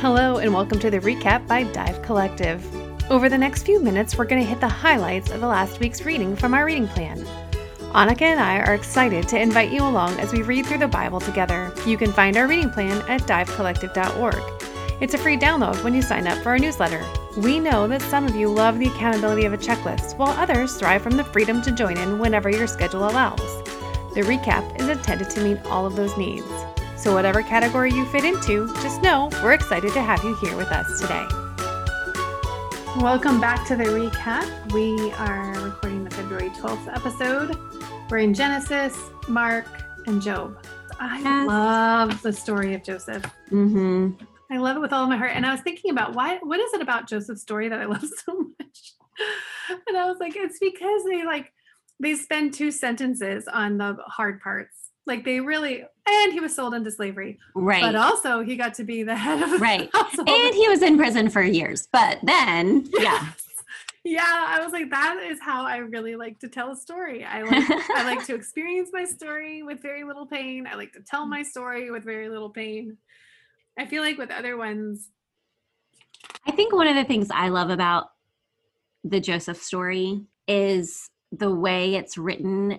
Hello, and welcome to the recap by Dive Collective. Over the next few minutes, we're going to hit the highlights of the last week's reading from our reading plan. Annika and I are excited to invite you along as we read through the Bible together. You can find our reading plan at divecollective.org. It's a free download when you sign up for our newsletter. We know that some of you love the accountability of a checklist, while others thrive from the freedom to join in whenever your schedule allows. The recap is intended to meet all of those needs. So, whatever category you fit into, just know we're excited to have you here with us today. Welcome back to the recap. We are recording the February 12th episode. We're in Genesis, Mark, and Job. I Yes. love the story of Joseph. Mm-hmm. I love it with all of my heart. And I was thinking about why what is it about Joseph's story that I love so much? And I was like, it's because they like they spend two sentences on the hard parts. Like they really and he was sold into slavery. Right. But also he got to be the head of the Right. household. and he was in prison for years. But then, yeah. Yeah, I was like, that is how I really like to tell a story. I like I like to experience my story with very little pain. I like to tell my story with very little pain. I feel like with other ones, I think one of the things I love about the Joseph story is the way it's written.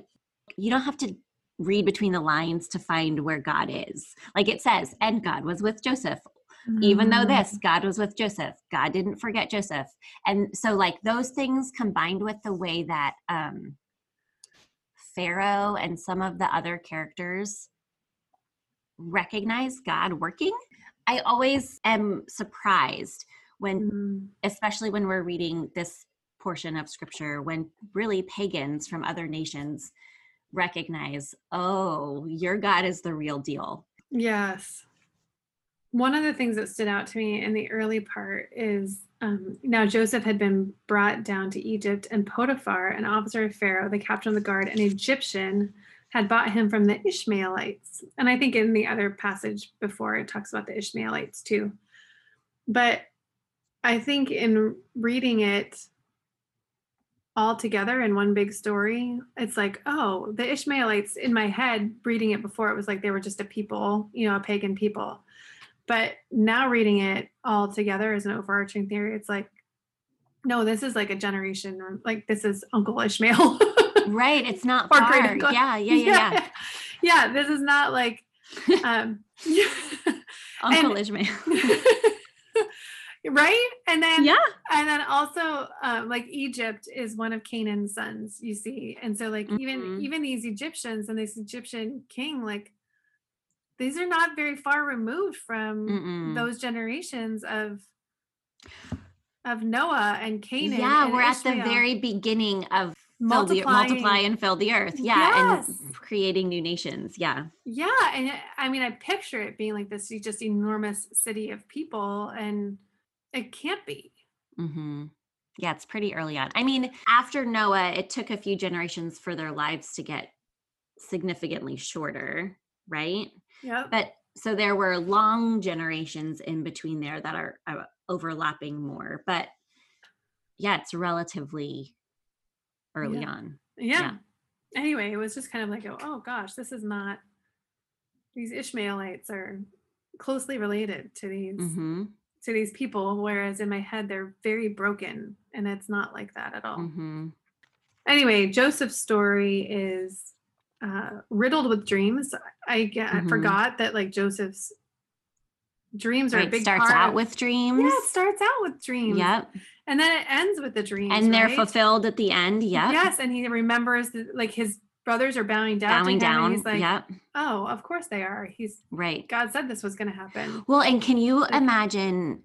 You don't have to read between the lines to find where God is. Like it says, and God was with Joseph. Even though Mm. this, God was with Joseph. God didn't forget Joseph. And so, like, those things combined with the way that um, Pharaoh and some of the other characters recognize God working, I always am surprised when, Mm. especially when we're reading this portion of scripture, when really pagans from other nations recognize, oh, your God is the real deal. Yes. One of the things that stood out to me in the early part is um, now Joseph had been brought down to Egypt, and Potiphar, an officer of Pharaoh, the captain of the guard, an Egyptian, had bought him from the Ishmaelites. And I think in the other passage before it talks about the Ishmaelites too. But I think in reading it all together in one big story, it's like, oh, the Ishmaelites in my head, reading it before, it was like they were just a people, you know, a pagan people. But now reading it all together as an overarching theory, it's like, no, this is like a generation, like this is Uncle Ishmael. Right. It's not far. Yeah, yeah, yeah, yeah. yeah, this is not like um Uncle Ishmael. right? And then yeah. and then also um, like egypt is one of canaan's sons you see and so like even Mhm. even these egyptians and this egyptian king like these are not very far removed from Mm-mm. those generations of of noah and canaan Yeah, and we're at the very beginning of the, multiply and fill the earth. Yeah, Yes. and creating new nations. Yeah. yeah and I- i mean i picture it being like this just enormous city of people and it can't be hmm Yeah, it's pretty early on. I mean, after Noah, it took a few generations for their lives to get significantly shorter, right? yeah But so there were long generations in between there that are uh, overlapping more. But yeah, it's relatively early Yeah. on. yeah. Anyway, it was just kind of like, oh, oh gosh, this is not. These Ishmaelites are closely related to these hmm to these people, whereas in my head they're very broken, and it's not like that at all. hmm Anyway, Joseph's story is uh, riddled with dreams. I, get, I Mhm. forgot that like Joseph's dreams are a big starts part out with dreams. yeah, it starts out with dreams. Yep. and then it ends with the dreams, And they're right? fulfilled at the end. Yep. Yes, and he remembers that, like his brothers are bowing down Bowing to him, and down. he's like, yep. "Oh, of course they are." He's Right. God said this was going to happen. Well, and can you imagine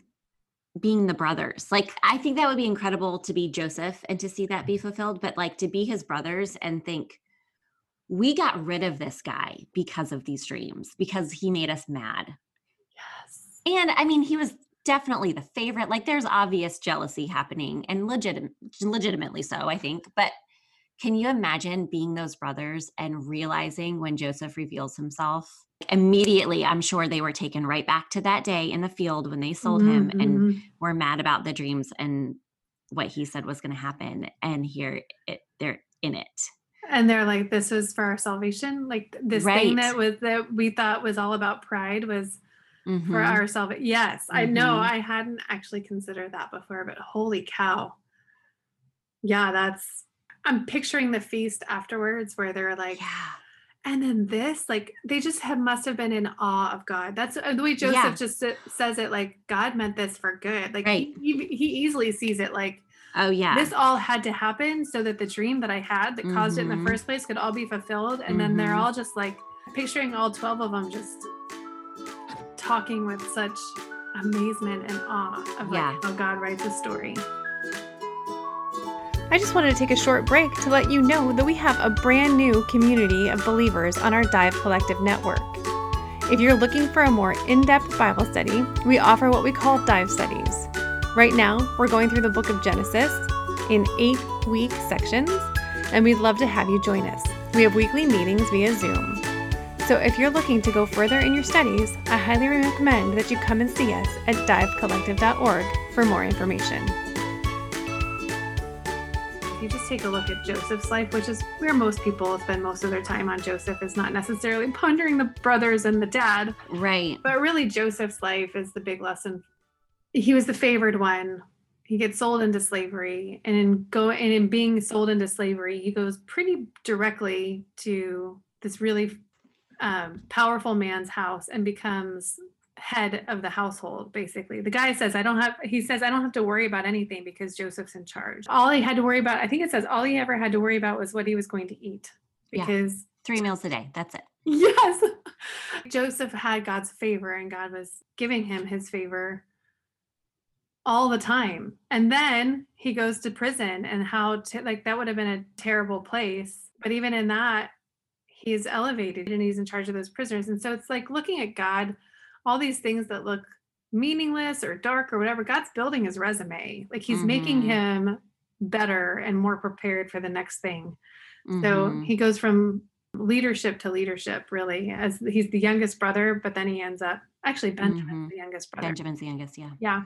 being the brothers? Like, I think that would be incredible to be Joseph and to see that be fulfilled, but like to be his brothers and think, we got rid of this guy because of these dreams, because he made us mad. Yes. And I mean, he was definitely the favorite. Like, there's obvious jealousy happening and legit- legitimately so, I think. But can you imagine being those brothers and realizing when Joseph reveals himself? Immediately, I'm sure they were taken right back to that day in the field when they sold him and Mhm. were mad about the dreams and what he said was going to happen. And here it, they're in it. and they're like, "This is for our salvation." Like this thing that was that we thought was all about pride was for Mhm. our salvation. Yes, I know. Mhm. I hadn't actually considered that before, but holy cow. Yeah, that's I'm picturing the feast afterwards where they're like, yeah. and then this, like they just have must have been in awe of God. That's uh, the way Joseph Yeah. just says it. Like God meant this for good. Like Right. he, he easily sees it. Like Oh yeah. this all had to happen so that the dream that I had that caused it in the first place could all be fulfilled. And then they're Mhm. all just like picturing all 12 of them just talking with such amazement and awe of like how God writes a story. I just wanted to take a short break to let you know that we have a brand new community of believers on our Dive Collective network. If you're looking for a more in depth Bible study, we offer what we call dive studies. Right now, we're going through the book of Genesis in eight week sections, and we'd love to have you join us. We have weekly meetings via Zoom. So if you're looking to go further in your studies, I highly recommend that you come and see us at divecollective.org for more information. You just take a look at Joseph's life, which is where most people spend most of their time on Joseph, is not necessarily pondering the brothers and the dad, right. but really Joseph's life is the big lesson. He was the favored one. He gets sold into slavery, and in go and in being sold into slavery, he goes pretty directly to this really um, powerful man's house and becomes head of the household basically the guy says i don't have he says i don't have to worry about anything because joseph's in charge all he had to worry about i think it says all he ever had to worry about was what he was going to eat Yeah. because Three meals a day. That's it. yes joseph had god's favor and god was giving him his favor all the time and then he goes to prison and how to like that would have been a terrible place but even in that he's elevated and he's in charge of those prisoners and so it's like looking at god all these things that look meaningless or dark or whatever god's building his resume like he's making Mhm. him better and more prepared for the next thing so Mhm. he goes from leadership to leadership really as he's the youngest brother but then he ends up actually benjamin's Mhm. the youngest brother Benjamin's the youngest. Yeah. yeah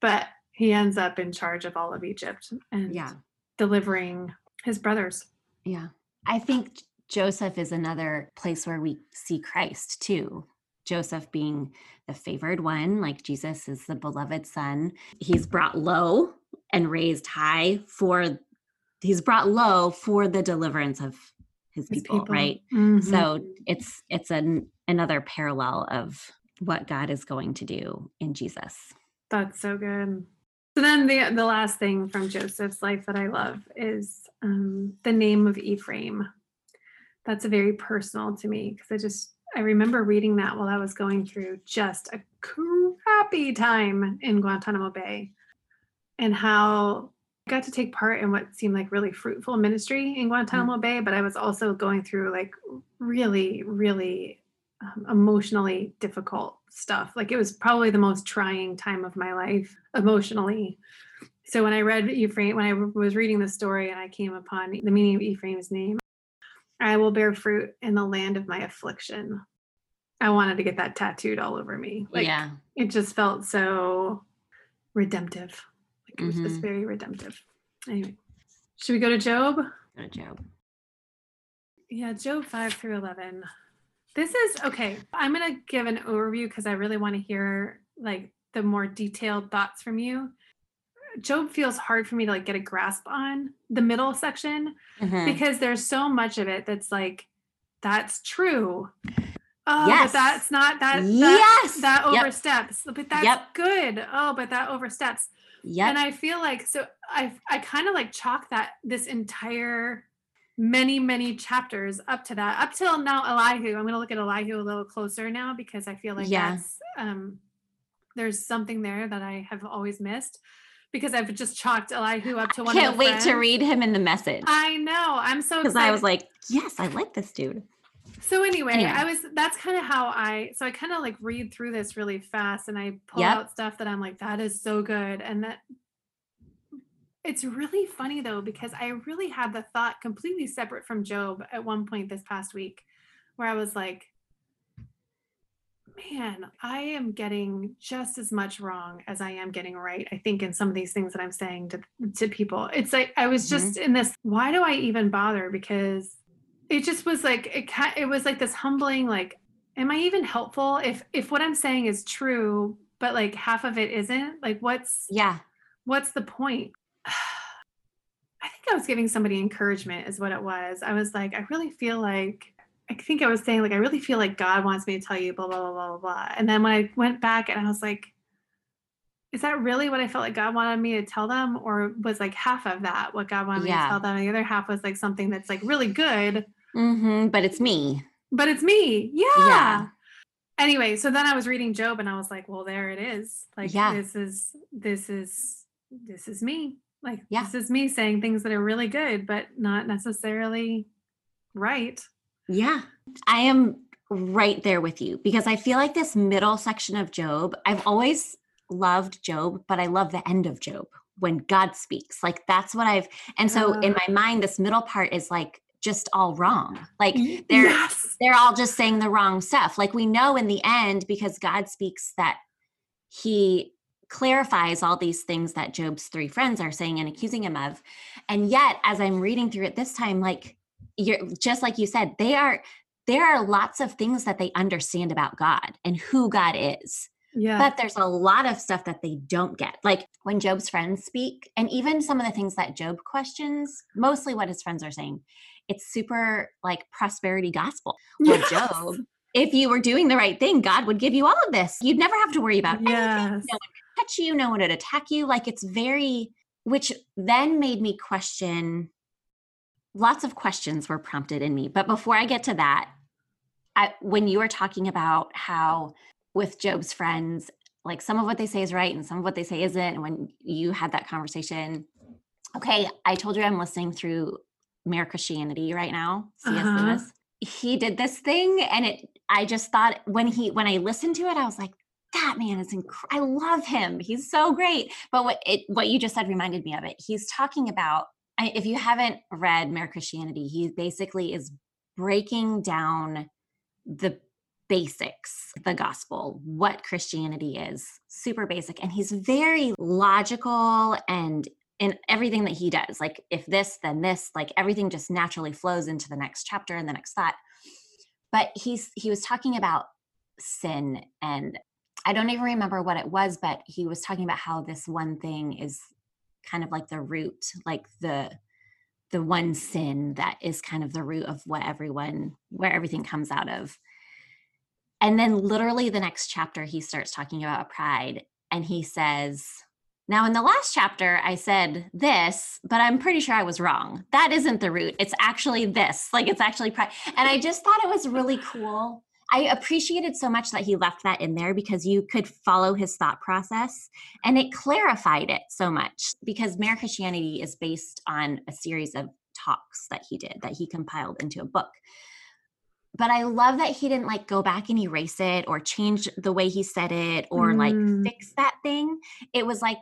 but he ends up in charge of all of egypt and Yeah. delivering his brothers Yeah. I think Joseph is another place where we see Christ too. Joseph being the favored one, like Jesus is the beloved son. He's brought low and raised high for he's brought low for the deliverance of his his people, right? Mhm. So it's it's an another parallel of what God is going to do in Jesus. That's so good. So then the the last thing from Joseph's life that I love is um, the name of Ephraim. That's very personal to me because I just I remember reading that while I was going through just a crappy time in Guantanamo Bay, and how I got to take part in what seemed like really fruitful ministry in Guantanamo Bay, but I was also going through like really, really um, emotionally difficult stuff. Like it was probably the most trying time of my life emotionally. So when I read Ephraim, when I was reading the story and I came upon the meaning of Ephraim's name, I will bear fruit in the land of my affliction. I wanted to get that tattooed all over me. Like yeah. it just felt so redemptive. Like it was just Mhm. very redemptive. Anyway, should we go to Job? Go to Job. Yeah, Job 5 through 11. This is okay. I'm going to give an overview because I really want to hear like the more detailed thoughts from you. Job feels hard for me to like get a grasp on the middle section Mhm. because there's so much of it that's like that's true. Oh, Yes. but that's not that that, Yes. that Yep. oversteps. But that's Yep. good. Oh, but that oversteps Yeah. and i feel like so i i kind of like chalk that this entire many many chapters up to that up till now elihu i'm going to look at elihu a little closer now because i feel like Yeah. that's um there's something there that i have always missed because i've just chalked elihu up to one Can't of the wait to read him in the message. i know i'm so Because I was like, yes, I like this dude. so anyway, Anyway. I was that's kind of how I so I kind of like read through this really fast and I pull Yep. out stuff that I'm like that is so good and that it's really funny though because I really had the thought completely separate from Job at one point this past week where I was like man, I am getting just as much wrong as I am getting right. I think in some of these things that I'm saying to to people. It's like I was Mhm. just in this why do I even bother because it just was like it it was like this humbling like am I even helpful if if what I'm saying is true, but like half of it isn't? Like what's Yeah. what's the point? I think I was giving somebody encouragement is what it was. I was like, I really feel like I think I was saying like I really feel like God wants me to tell you blah blah blah blah blah blah. And then when I went back and I was like, is that really what I felt like God wanted me to tell them? Or was like half of that what God wanted me to tell them? And the other half was like something that's like really good, mm-hmm, but it's me. but it's me. Yeah. Yeah. Anyway, so then I was reading Job and I was like, well, there it is. Like Yeah. this is this is this is me. Like Yeah. this is me saying things that are really good, but not necessarily right. Yeah. I am right there with you because I feel like this middle section of Job, I've always loved Job, but I love the end of Job when God speaks. Like that's what I've, and so in Ah. my mind, this middle part is like just all wrong. Like they're, yes. they're all just saying the wrong stuff. Like we know in the end, because God speaks that he clarifies all these things that Job's three friends are saying and accusing him of. And yet, as I'm reading through it this time, like you're just like you said, they are there are lots of things that they understand about God and who God is. Yeah. But there's a lot of stuff that they don't get. Like when Job's friends speak, and even some of the things that Job questions, mostly what his friends are saying, it's super like prosperity gospel. Well, Yes. Job, if you were doing the right thing, God would give you all of this. You'd never have to worry about anything. Yes. No one could touch you, no one would attack you. Like it's very, which then made me question. Lots of questions were prompted in me. But before I get to that, I, when you were talking about how with Job's friends, like some of what they say is right and some of what they say isn't, and when you had that conversation, okay, I told you I'm listening through Mere Christianity right now, C.S. Uh-huh. Lewis. He did this thing, and it. I just thought when he when I listened to it, I was like, that man is inc- I love him. He's so great. But what it what you just said reminded me of it. He's talking about I, if you haven't read Mere Christianity, he basically is breaking down the basics, the gospel, what Christianity is, super basic. And he's very logical and in everything that he does. Like, if this, then this, like everything just naturally flows into the next chapter and the next thought. But he's he was talking about sin and I don't even remember what it was, but he was talking about how this one thing is kind of like the root, like the the one sin that is kind of the root of what everyone where everything comes out of. And then literally the next chapter he starts talking about pride and he says, now in the last chapter I said this, but I'm pretty sure I was wrong. That isn't the root. It's actually this. Like it's actually pride. And I just thought it was really cool. I appreciated so much that he left that in there because you could follow his thought process and it clarified it so much because Mere Christianity is based on a series of talks that he did that he compiled into a book but I love that he didn't like go back and erase it or change the way he said it or Mm. like fix that thing. It was like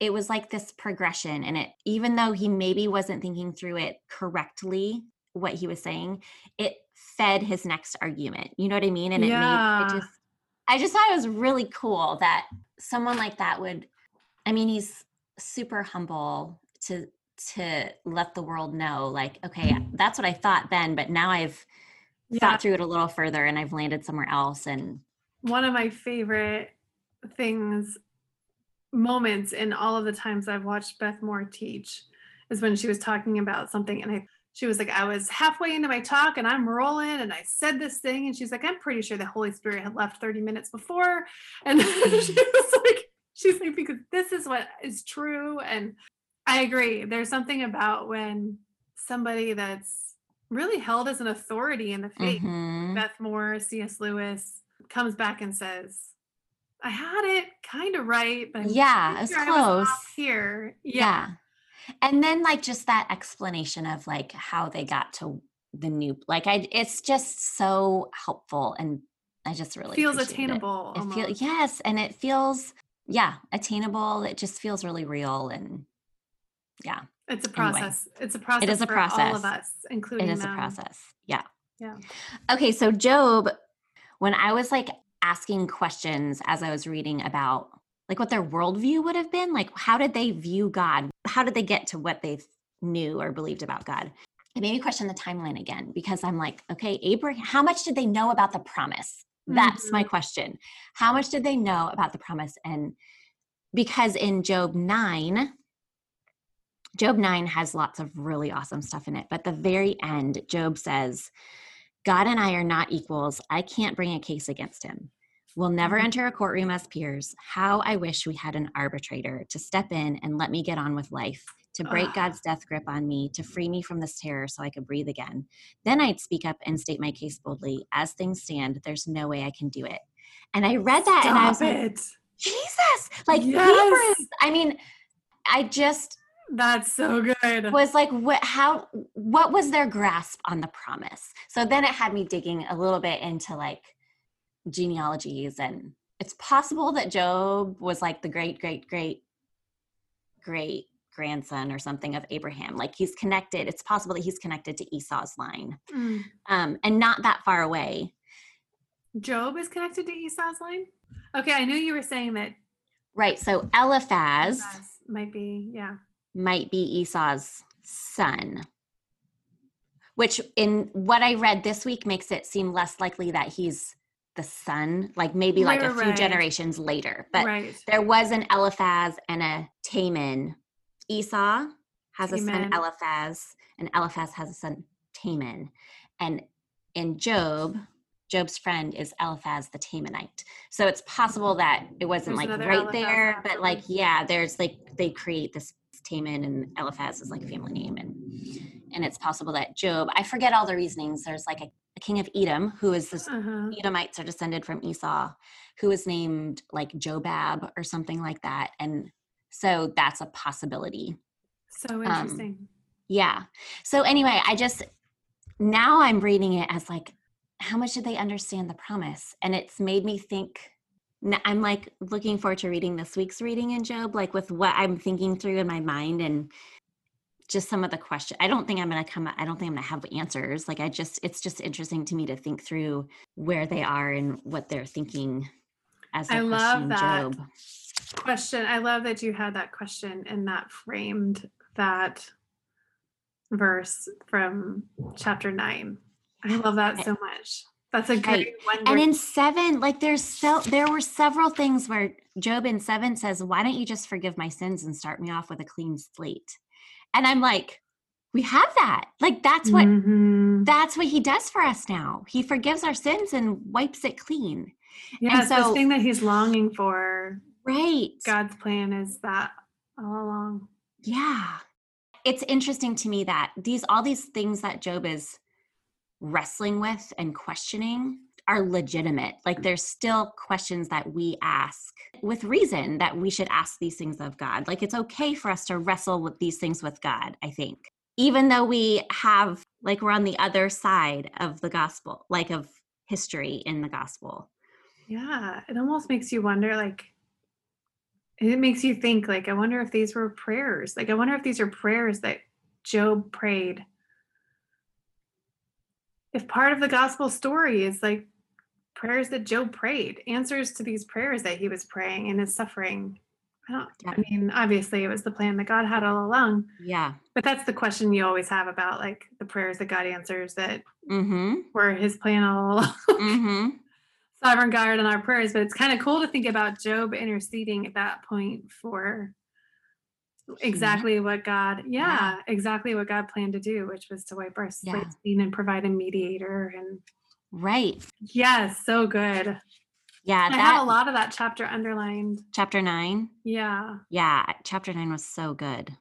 it was like this progression and it even though he maybe wasn't thinking through it correctly what he was saying, it fed his next argument. You know what I mean? And it made Yeah. it just I just thought it was really cool that someone like that would I mean he's super humble to to let the world know like okay that's what I thought then but now I've Yeah. thought through it a little further and I've landed somewhere else and one of my favorite things moments in all of the times I've watched Beth Moore teach is when she was talking about something and I she was like I was halfway into my talk and I'm rolling and I said this thing and she's like I'm pretty sure the Holy Spirit had left 30 minutes before and she was like she's like because this is what is true and I agree there's something about when somebody that's really held as an authority in the faith Mhm. Beth Moore, C.S. Lewis comes back and says, I had it kind of right, but I'm Yeah, it's sure I was off close. here. Yeah. yeah. And then like just that explanation of like how they got to the new like I it's just so helpful and I just really Feels it. attainable. It, feel yes, and it feels yeah, attainable. It just feels really real and yeah, It's a Anyway, process. It's a process is a for all of us, including it is a process. Yeah. Yeah. Okay, so Job, when I was like asking questions as I was reading about like what their worldview would have been, like how did they view God? How did they get to what they knew or believed about God? it made me question the timeline again because I'm like, okay, Abraham, how much did they know about the promise? That's my mm-hmm. question. How much did they know about the promise? And because in Job 9, Job 9 has lots of really awesome stuff in it, but the very end, Job says, God and I are not equals. I can't bring a case against him. We'll never Mhm. enter a courtroom as peers. How I wish we had an arbitrator to step in and let me get on with life, to break Ugh. God's death grip on me, to free me from this terror so I could breathe again. Then I'd speak up and state my case boldly. As things stand, there's no way I can do it. And I read that and I was Stop like. Jesus, like Yes. Hebrews. I mean, I just That's so good. was like, what, how, what was their grasp on the promise? So then it had me digging a little bit into like genealogies, and it's possible that Job was like the great, great, great, great grandson or something of Abraham. Like he's connected. It's possible that he's connected to Esau's line, Mm. um, and not that far away. Job is connected to Esau's line? Okay, I knew you were saying that Right. So Eliphaz. Eliphaz might be, yeah. might be Esau's son. Which, in what I read this week, makes it seem less likely that he's the son, like maybe like a Right, few right. generations later. But right. there was an Eliphaz and a Teman. Esau has a son, Eliphaz, and Eliphaz has a son, Teman. And in Job, Job's friend is Eliphaz the Temanite. So it's possible that it wasn't There's like right Eliphaz there, but like, yeah, there's like they create this Teman and Eliphaz is like a family name. And and it's possible that Job, I forget all the reasonings. There's like a, a king of Edom who is this Uh-huh. Edomites are descended from Esau, who is named like Jobab or something like that. And so that's a possibility. So Um, interesting. Yeah. So anyway, I just now I'm reading it as like, how much did they understand the promise? And it's made me think. I'm like looking forward to reading this week's reading in Job, like with what I'm thinking through in my mind and just some of the questions. I don't think I'm going to come. I don't think I'm going to have answers. Like I just, it's just interesting to me to think through where they are and what they're thinking as I love that. Job. question. I love that you had that question and that framed that verse from chapter nine. I love that so much. That's a great one. And in seven, like there's so there were several things where Job in seven says, Why don't you just forgive my sins and start me off with a clean slate? And I'm like, we have that. Like that's what Mhm. that's what he does for us now. He forgives our sins and wipes it clean. Yeah, it's so- the thing that he's longing for. Right. God's plan is that all along. Yeah. It's interesting to me that these all these things that Job is wrestling with and questioning are legitimate. Like there's still questions that we ask with reason that we should ask these things of God. Like it's okay for us to wrestle with these things with God, I think. Even though we have like we're on the other side of the gospel, like of history in the gospel. Yeah, it almost makes you wonder like it makes you think like I wonder if these were prayers. Like I wonder if these are prayers that Job prayed. If part of the gospel story is like prayers that Job prayed, answers to these prayers that he was praying in his suffering. I don't I mean, obviously it was the plan that God had all along, Yeah. but that's the question you always have about like the prayers that God answers that Mhm. were his plan all along. Mhm. sovereign God in our prayers, but it's kind of cool to think about Job interceding at that point for exactly what God, yeah, exactly what God planned to do, which was to wipe our slate Yeah. clean and provide a mediator. And Right. yes, so good. Yeah, I that have a lot of that chapter underlined. chapter 9 Yeah. Yeah, chapter nine was so good.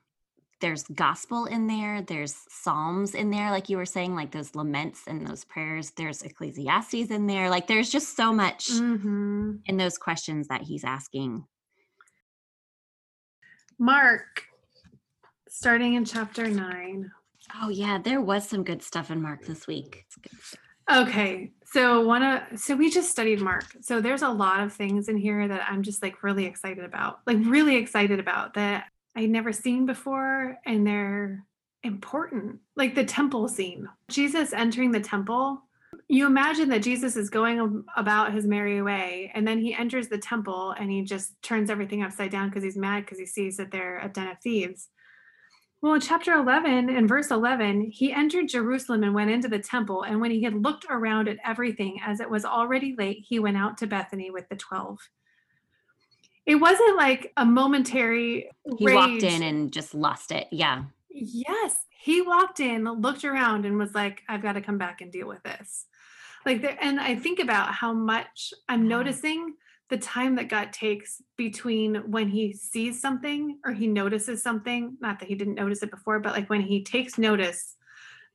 There's gospel in there, there's psalms in there, like you were saying, like those laments and those prayers. There's Ecclesiastes in there. Like there's just so much hmm in those questions that he's asking. Mark, starting in chapter nine. Oh, yeah, there was some good stuff in Mark this week. Okay, so one of so we just studied Mark. So there's a lot of things in here that I'm just like really excited about. Like really excited about that I'd never seen before and they're important. Like the temple scene. Jesus entering the temple. You imagine that Jesus is going about his merry way and then he enters the temple and he just turns everything upside down because he's mad because he sees that they're a den of thieves. Well, in chapter 11, in verse 11, he entered Jerusalem and went into the temple. And when he had looked around at everything, as it was already late, he went out to Bethany with the 12. It wasn't like a momentary He rage. walked in and just lost it. Yeah. Yes, he walked in, looked around, and was like, "I've got to come back and deal with this." Like, there, and I think about how much I'm Yeah. noticing the time that God takes between when He sees something or He notices something. Not that He didn't notice it before, but like when He takes notice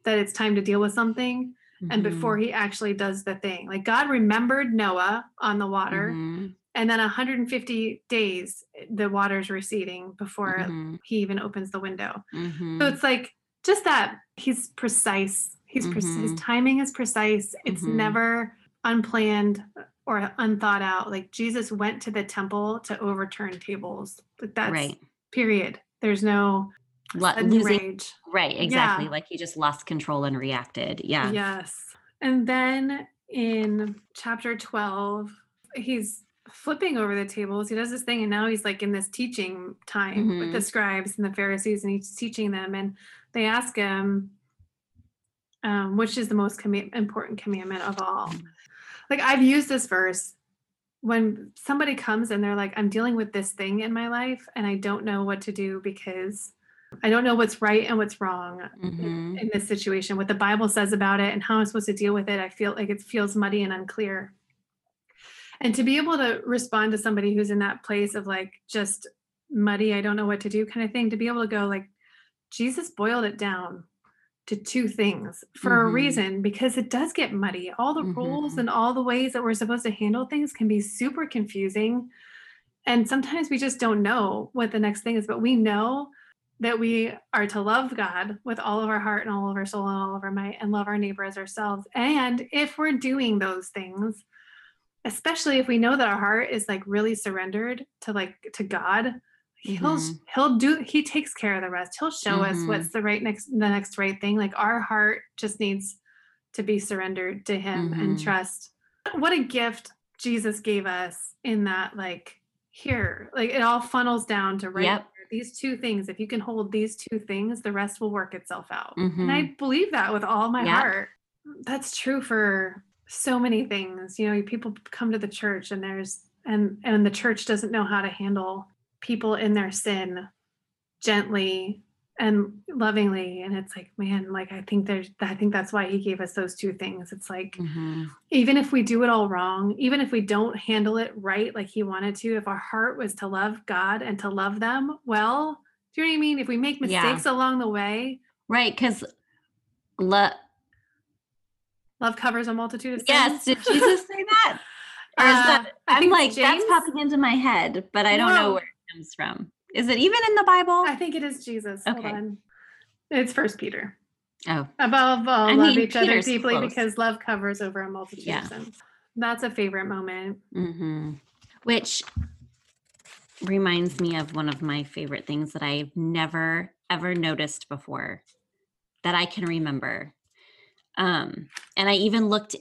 that it's time to deal with something, and before Mhm, He actually does the thing. Like God remembered Noah on the water, mhm, and then 150 days the water's receding before mhm, He even opens the window. So mhm. it's like just that he's precise. He's pre- his Mhm. timing is precise. It's never unplanned or unthought out. Like Jesus went to the temple to overturn tables. Like that's Right. period. There's no Lo- losing rage. right, exactly. Yeah. Like he just lost control and reacted. Yeah. Yes. And then in chapter 12, he's flipping over the tables. He does this thing, and now he's like in this teaching time with the scribes and the Pharisees, and he's teaching them. And they ask him, um, which is the most commi- important commandment of all? Like, I've used this verse when somebody comes and they're like, I'm dealing with this thing in my life, and I don't know what to do because I don't know what's right and what's wrong in, Mhm. in this situation, what the Bible says about it and how I'm supposed to deal with it. I feel like it feels muddy and unclear. And to be able to respond to somebody who's in that place of like just muddy, I don't know what to do kind of thing, to be able to go like, Jesus boiled it down to two things for a Mhm. reason because it does get muddy. All the rules Mhm. and all the ways that we're supposed to handle things can be super confusing. And sometimes we just don't know what the next thing is, but we know that we are to love God with all of our heart and all of our soul and all of our might and love our neighbor as ourselves. And if we're doing those things, especially if we know that our heart is like really surrendered to like to God, he'll Mhm. he'll do he takes care of the rest. He'll show us Mhm. what's the right next the next right thing. Like our heart just needs to be surrendered to him and Mhm. trust. What a gift Jesus gave us in that like here like it all funnels down to right Yep. here. these two things if you can hold these two things the rest will work itself out and i believe that with all my Yep. heart that's true for so many things you know people come to the church and there's and and the church doesn't know how to handle people in their sin gently and lovingly and it's like man like i think there's i think that's why he gave us those two things it's like Mhm. even if we do it all wrong, even if we don't handle it right like he wanted to, if our heart was to love God and to love them, well, do you know what I mean? If we make Yeah. mistakes along the way, Right. Because, lo- love covers a multitude of sins. yes, did Jesus say that? Uh, that, I'm like, that's popping into my head, but I don't know where comes from. Is it even in the Bible? I think it is Jesus. Hold Okay. on. It's First Peter. oh, Above all, I love mean, each other deeply close. because love covers over a multitude Yeah. of sins. That's a favorite moment. hmm which reminds me of one of my favorite things that I've never ever noticed before that I can remember. Um, and I even looked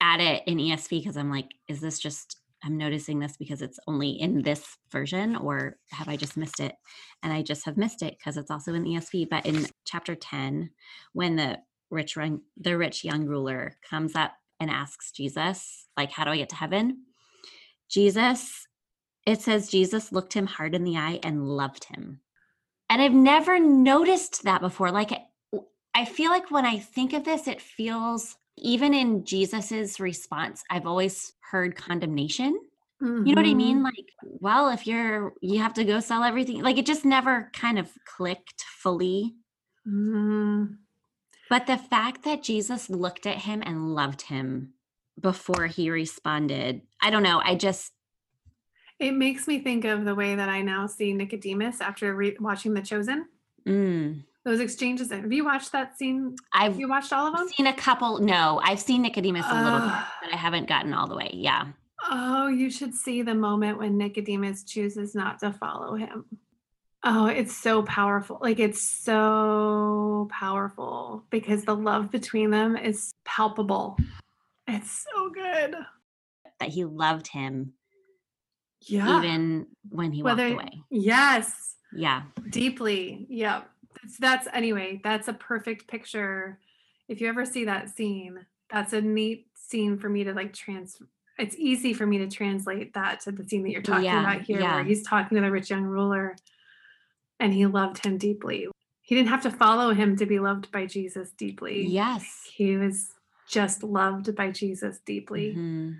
at it in ESV because I'm like, is this just I'm noticing this because it's only in this version, or have I just missed it? And I just have missed it because it's also in the ESV. But in chapter 10, when the rich run, the rich young ruler comes up and asks Jesus, like, how do I get to heaven? Jesus, it says Jesus looked him hard in the eye and loved him. And I've never noticed that before. Like, I feel like when I think of this, it feels even in Jesus's response, I've always heard condemnation. You know what I Mhm. mean? Like, well, if you're, you have to go sell everything. Like, it just never kind of clicked fully. Mhm. But the fact that Jesus looked at him and loved him before he responded, I don't know. I just, It makes me think of the way that I now see Nicodemus after re- watching The Chosen. mm, Those exchanges. Have you watched that scene? I've Have you watched all of them? seen a couple. No, I've seen Nicodemus a little bit, but I haven't gotten all the way. Yeah. Oh, you should see the moment when Nicodemus chooses not to follow him. Oh, it's so powerful. Like it's so powerful because the love between them is palpable. It's so good. That he loved him Yeah. even when he Whether walked away. yes, Yeah. deeply. Yep. That's, that's anyway, that's a perfect picture. If you ever see that scene, that's a neat scene for me to like trans. It's easy for me to translate that to the scene that you're talking Yeah, about here, yeah. where he's talking to the rich young ruler and he loved him deeply. He didn't have to follow him to be loved by Jesus deeply. Yes. He was just loved by Jesus deeply. Mhm.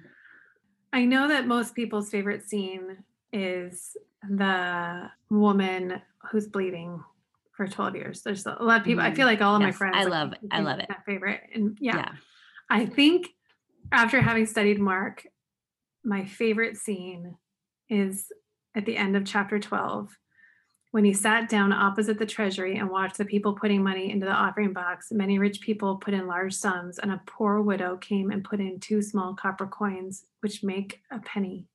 I know that most people's favorite scene is the woman who's bleeding for 12 years. There's a lot of people, I feel mm-hmm. like all of my friends. I like, love- I love it. their favorite. And yeah, yeah. I think after having studied Mark, my favorite scene is at the end of chapter 12 when he sat down opposite the treasury and watched the people putting money into the offering box. Many rich people put in large sums, and a poor widow came and put in two small copper coins, which make a penny.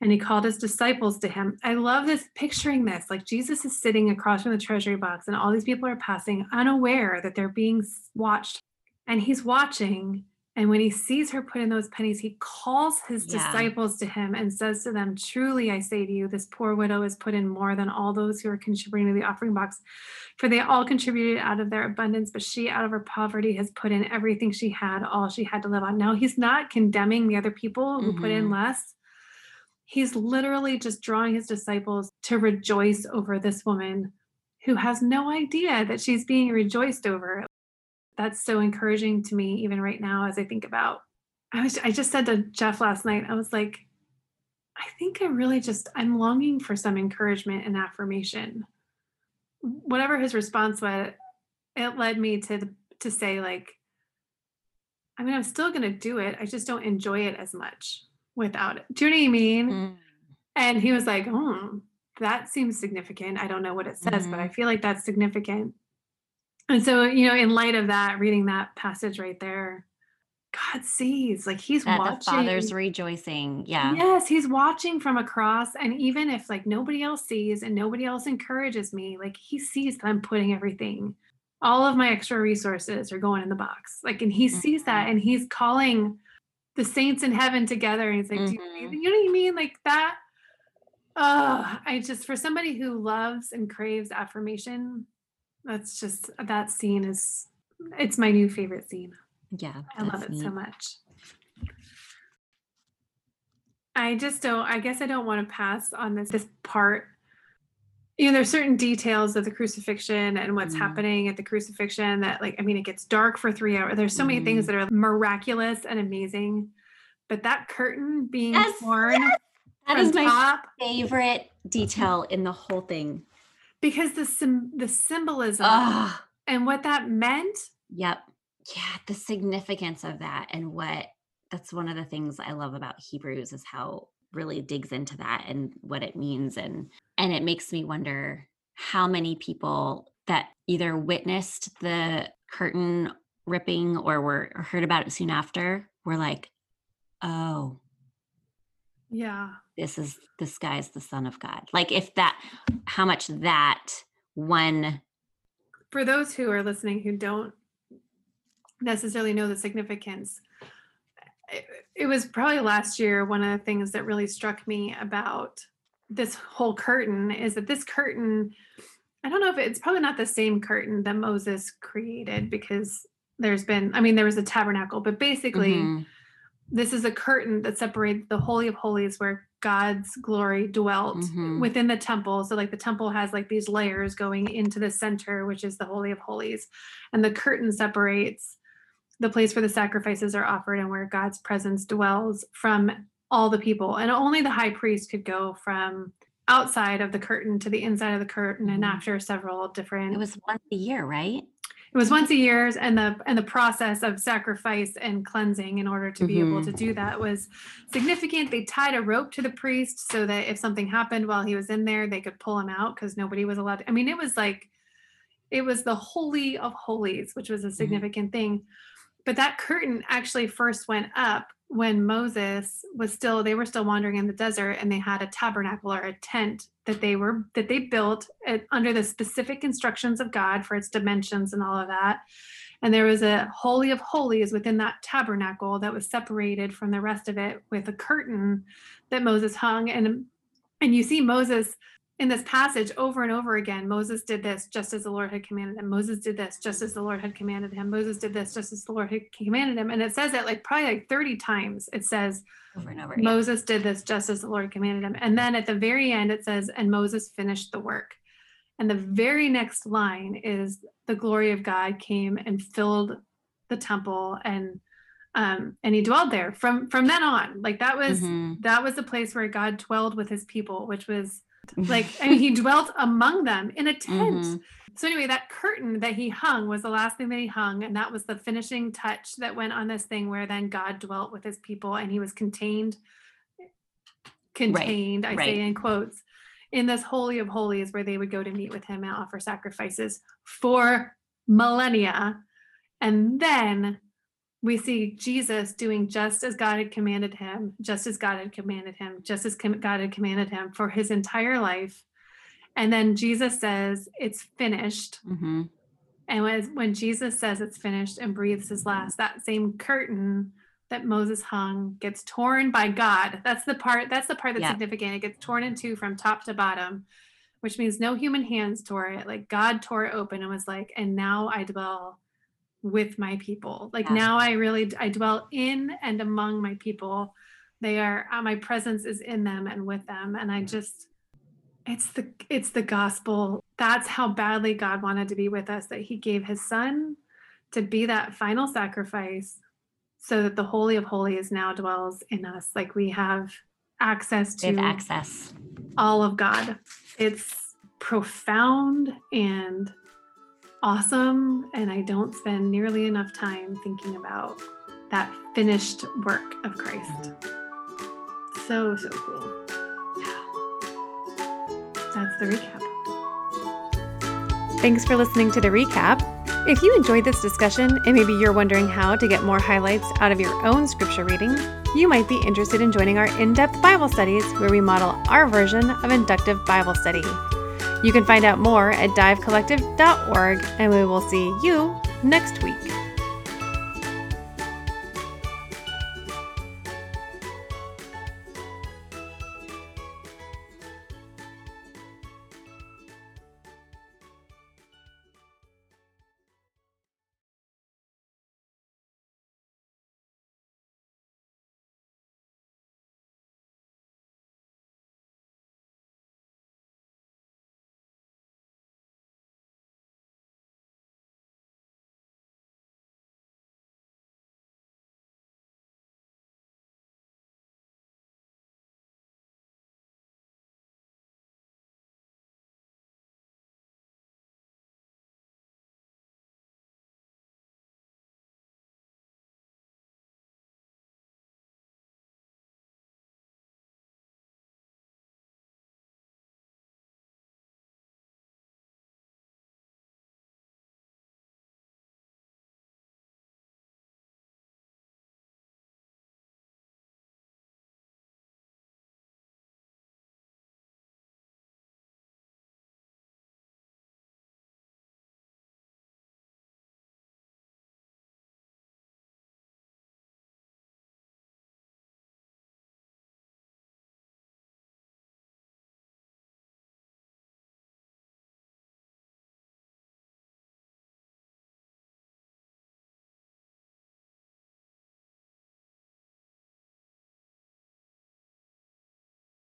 And he called his disciples to him. I love this picturing this like Jesus is sitting across from the treasury box, and all these people are passing unaware that they're being watched. And he's watching. And when he sees her put in those pennies, he calls his Yeah. disciples to him and says to them, Truly, I say to you, this poor widow has put in more than all those who are contributing to the offering box. For they all contributed out of their abundance, but she, out of her poverty, has put in everything she had, all she had to live on. Now, he's not condemning the other people who put in Mhm. less. He's literally just drawing his disciples to rejoice over this woman who has no idea that she's being rejoiced over that's so encouraging to me even right now as I think about I was I just said to Jeff last night, I was like, I think I really just I'm longing for some encouragement and affirmation. Whatever his response was, it led me to to say like, I mean, I'm still gonna do it. I just don't enjoy it as much without it. Do you know what I mean? Mm. And he was like, oh, that seems significant. I don't know what it says, but I feel like that's significant. And so, you know, in light of that, reading that passage right there, God sees, like he's That watching. the father's rejoicing. Yeah. Yes, he's watching from across. And even if like nobody else sees and nobody else encourages me, like he sees that I'm putting everything, all of my extra resources are going in the box. Like, and he sees that and he's calling the saints in heaven together. And he's like, Do you, mm-hmm. you know what I mean? Like that. Oh, I just, for somebody who loves and craves affirmation, that's just, that scene is, it's my new favorite scene. Yeah. I love it so much. I just don't, I guess I don't want to pass on this this part. You know, there's certain details of the crucifixion and what's Mhm. happening at the crucifixion that like, I mean, it gets dark for three hours. There's so many things Mhm. that are miraculous and amazing. But that curtain being Yes, torn That from is my top favorite detail in the whole thing. because the sim- the symbolism Ah. and what that meant. Yep. Yeah, the significance of that and what that's one of the things I love about Hebrews is how really digs into that and what it means and and it makes me wonder how many people that either witnessed the curtain ripping or were or heard about it soon after were like, "Oh, Yeah. this is this guy's the son of God." Like if that how much that one for those who are listening who don't necessarily know the significance it, was probably last year one of the things that really struck me about this whole curtain is that this curtain i don't know if it's probably not the same curtain that moses created because there's been i mean there was a tabernacle but basically Mhm. this is a curtain that separates the holy of holies where god's glory dwelt Mhm. within the temple so like the temple has like these layers going into the center which is the holy of holies and the curtain separates the place where the sacrifices are offered and where god's presence dwells from all the people and only the high priest could go from outside of the curtain to the inside of the curtain and Mhm. after several different it was once a year, right? it was once a year and the and the process of sacrifice and cleansing in order to be able Mhm. to do that was significant they tied a rope to the priest so that if something happened while he was in there they could pull him out because nobody was allowed to, i mean it was like it was the holy of holies which was a significant thing but that curtain actually first went up when moses was still they were still wandering in the desert and they had a tabernacle or a tent that they were that they built at, under the specific instructions of god for its dimensions and all of that. And there was a holy of holies within that tabernacle that was separated from the rest of it with a curtain that moses hung. And and you see moses in this passage over and over again moses did this just as the lord had commanded him. Moses did this just as the lord had commanded him. Moses did this just as the lord had commanded him. And it says it like probably like 30 times it says over and over. moses did this just as the lord commanded him. And then at the very end it says and moses finished the work. And the very next line is the glory of god came and filled the temple and um and he dwelled there. From from then on like that was Mhm. that was the place where god dwelled with his people which was like I mean, he dwelt among them in a tent. Mhm. So anyway, that curtain that he hung was the last thing that he hung, and that was the finishing touch that went on this thing where then God dwelt with his people and he was contained, contained, I right. say in quotes, in this holy of holies where they would go to meet with him and offer sacrifices for millennia. And then we see Jesus doing just as God had commanded him, just as God had commanded him, just as God had commanded him for his entire life. And then Jesus says, It's finished. Mhm. And when, when Jesus says it's finished and breathes his last, that same curtain that Moses hung gets torn by God. That's the part, that's the part that's Yeah. significant. It gets torn in two from top to bottom, which means no human hands tore it. Like God tore it open and was like, and now I dwell with my people. Like Yeah. now I really I dwell in and among my people. They are uh, my presence is in them and with them. And I just it's the it's the gospel. That's how badly God wanted to be with us that he gave his son to be that final sacrifice so that the holy of holies now dwells in us. Like we have access to have access. all of God. It's profound and awesome. And I don't spend nearly enough time thinking about that finished work of Christ. Mm-hmm. So, so cool. That's the recap. Thanks for listening to the recap. If you enjoyed this discussion and maybe you're wondering how to get more highlights out of your own scripture reading, you might be interested in joining our in depth Bible studies where we model our version of inductive Bible study. You can find out more at divecollective.org, and we will see you next week.